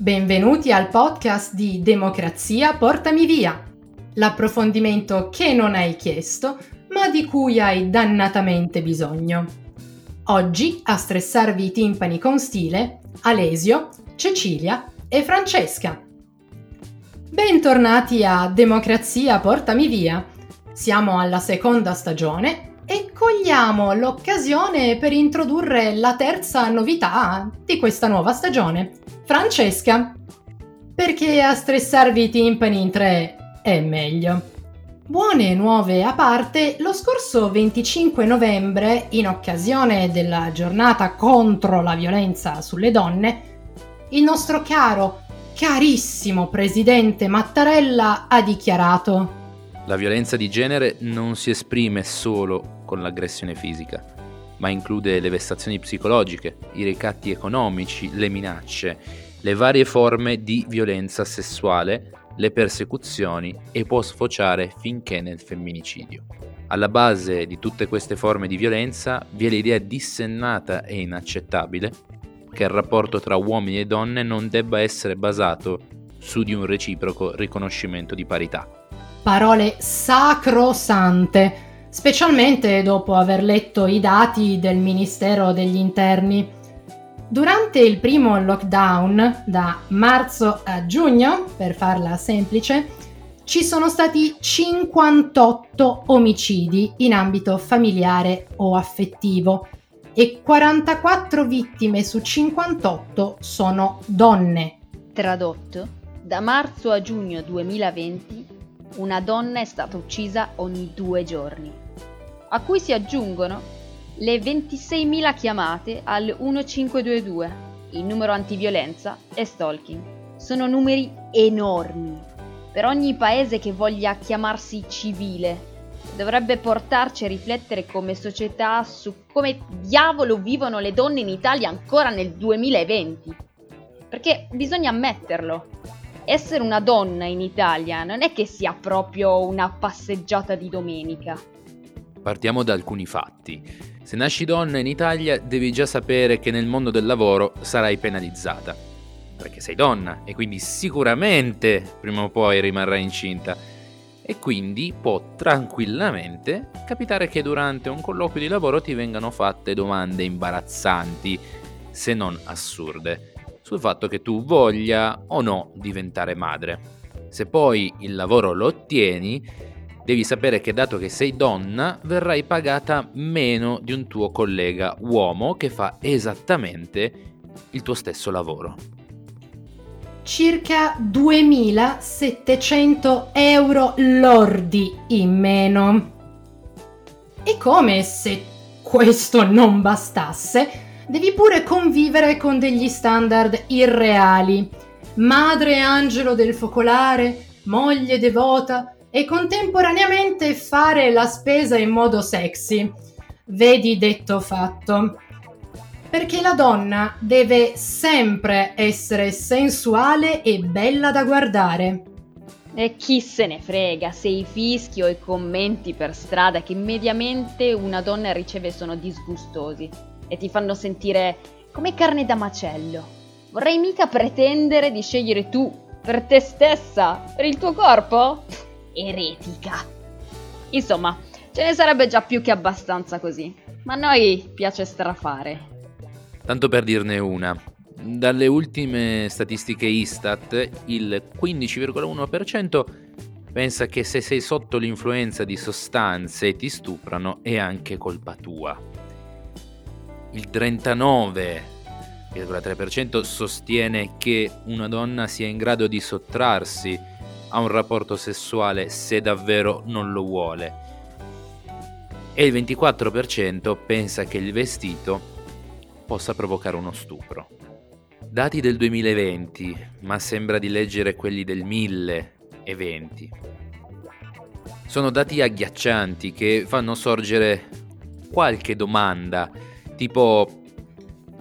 Benvenuti al podcast di Democrazia Portami Via, l'approfondimento che non hai chiesto, ma di cui hai dannatamente bisogno. Oggi a stressarvi i timpani con stile Alesio, Cecilia e Francesca. Bentornati a Democrazia Portami Via. Siamo alla seconda stagione e cogliamo l'occasione per introdurre la terza novità di questa nuova stagione, Francesca. Perché a stressarvi i timpani in tre è meglio. Buone nuove a parte, lo scorso 25 novembre, in occasione della giornata contro la violenza sulle donne, il nostro caro, carissimo presidente Mattarella ha dichiarato La violenza di genere non si esprime solo con l'aggressione fisica, ma include le vessazioni psicologiche, i ricatti economici, le minacce, le varie forme di violenza sessuale, le persecuzioni e può sfociare finché nel femminicidio. Alla base di tutte queste forme di violenza vi è l'idea dissennata e inaccettabile che il rapporto tra uomini e donne non debba essere basato su di un reciproco riconoscimento di parità. Parole sacrosante specialmente dopo aver letto i dati del Ministero degli Interni. Durante il primo lockdown, da marzo a giugno, per farla semplice, ci sono stati 58 omicidi in ambito familiare o affettivo e 44 vittime su 58 sono donne. Tradotto, da marzo a giugno 2020 una donna è stata uccisa ogni due giorni, a cui si aggiungono le 26.000 chiamate al 1522, il numero antiviolenza e stalking. Sono numeri enormi. Per ogni paese che voglia chiamarsi civile, dovrebbe portarci a riflettere come società su come diavolo vivono le donne in Italia ancora nel 2020. Perché bisogna ammetterlo, essere una donna in Italia non è che sia proprio una passeggiata di domenica. Partiamo da alcuni fatti. Se nasci donna in Italia devi già sapere che nel mondo del lavoro sarai penalizzata. Perché sei donna e quindi sicuramente prima o poi rimarrai incinta. E quindi può tranquillamente capitare che durante un colloquio di lavoro ti vengano fatte domande imbarazzanti, se non assurde sul fatto che tu voglia o no diventare madre. Se poi il lavoro lo ottieni, devi sapere che dato che sei donna, verrai pagata meno di un tuo collega uomo che fa esattamente il tuo stesso lavoro. Circa 2700 euro lordi in meno. E come se questo non bastasse, devi pure convivere con degli standard irreali. Madre angelo del focolare, moglie devota e contemporaneamente fare la spesa in modo sexy. Vedi detto fatto. Perché la donna deve sempre essere sensuale e bella da guardare. E chi se ne frega se i fischi o i commenti per strada che mediamente una donna riceve sono disgustosi e ti fanno sentire come carne da macello. Vorrei mica pretendere di scegliere tu, per te stessa, per il tuo corpo? Eretica. Insomma, ce ne sarebbe già più che abbastanza così. Ma a noi piace strafare. Tanto per dirne una. Dalle ultime statistiche Istat, il 15,1% pensa che se sei sotto l'influenza di sostanze e ti stuprano è anche colpa tua il 39,3% sostiene che una donna sia in grado di sottrarsi a un rapporto sessuale se davvero non lo vuole e il 24% pensa che il vestito possa provocare uno stupro. Dati del 2020, ma sembra di leggere quelli del 1020. Sono dati agghiaccianti che fanno sorgere qualche domanda Tipo...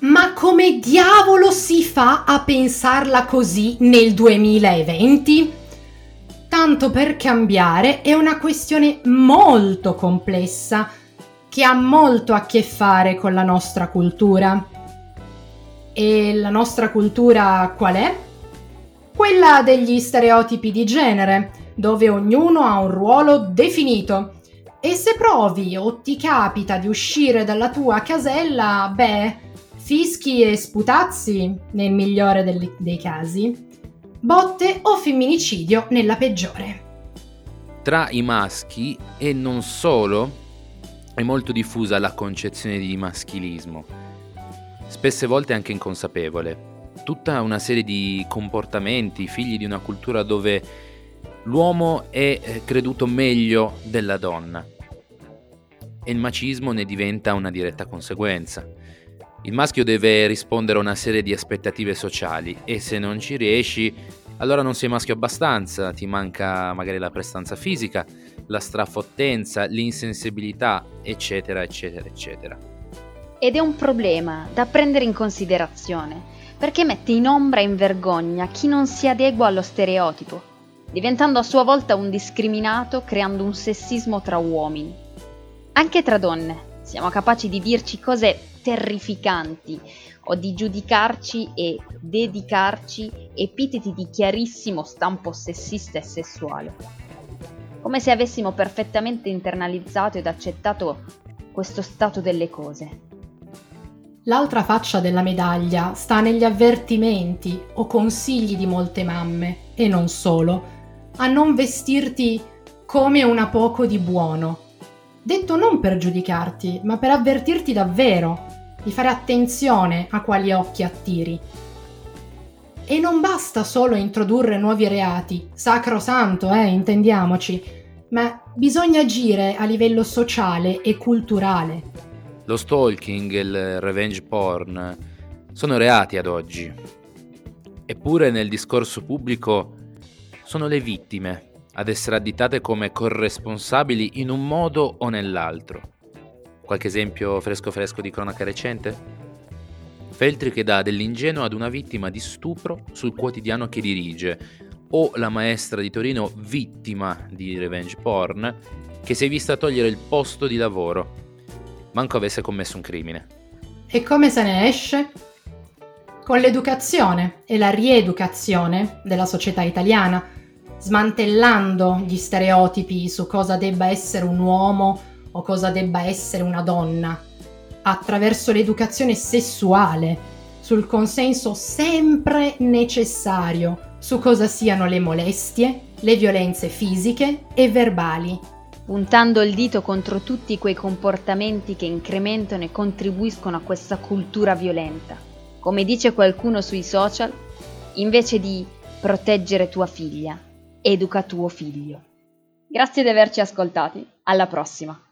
Ma come diavolo si fa a pensarla così nel 2020? Tanto per cambiare è una questione molto complessa che ha molto a che fare con la nostra cultura. E la nostra cultura qual è? quella degli stereotipi di genere, dove ognuno ha un ruolo definito. E se provi o ti capita di uscire dalla tua casella, beh, fischi e sputazzi nel migliore dei, dei casi, botte o femminicidio nella peggiore. Tra i maschi e non solo è molto diffusa la concezione di maschilismo, spesse volte anche inconsapevole. Tutta una serie di comportamenti figli di una cultura dove l'uomo è eh, creduto meglio della donna e il macismo ne diventa una diretta conseguenza. Il maschio deve rispondere a una serie di aspettative sociali e se non ci riesci, allora non sei maschio abbastanza, ti manca magari la prestanza fisica, la strafottenza, l'insensibilità, eccetera, eccetera, eccetera. Ed è un problema da prendere in considerazione, perché mette in ombra e in vergogna chi non si adegua allo stereotipo, diventando a sua volta un discriminato, creando un sessismo tra uomini. Anche tra donne siamo capaci di dirci cose terrificanti o di giudicarci e dedicarci epiteti di chiarissimo stampo sessista e sessuale. Come se avessimo perfettamente internalizzato ed accettato questo stato delle cose. L'altra faccia della medaglia sta negli avvertimenti o consigli di molte mamme, e non solo, a non vestirti come una poco di buono. Detto non per giudicarti, ma per avvertirti davvero, di fare attenzione a quali occhi attiri. E non basta solo introdurre nuovi reati, sacrosanto, eh, intendiamoci, ma bisogna agire a livello sociale e culturale. Lo stalking e il revenge porn sono reati ad oggi. Eppure nel discorso pubblico sono le vittime ad essere additate come corresponsabili in un modo o nell'altro. Qualche esempio fresco fresco di cronaca recente? Feltri che dà dell'ingenuo ad una vittima di stupro sul quotidiano che dirige, o la maestra di Torino vittima di revenge porn che si è vista togliere il posto di lavoro, manco avesse commesso un crimine. E come se ne esce? Con l'educazione e la rieducazione della società italiana, smantellando gli stereotipi su cosa debba essere un uomo o cosa debba essere una donna, attraverso l'educazione sessuale, sul consenso sempre necessario su cosa siano le molestie, le violenze fisiche e verbali. Puntando il dito contro tutti quei comportamenti che incrementano e contribuiscono a questa cultura violenta. Come dice qualcuno sui social, invece di proteggere tua figlia, educa tuo figlio. Grazie di averci ascoltati, alla prossima!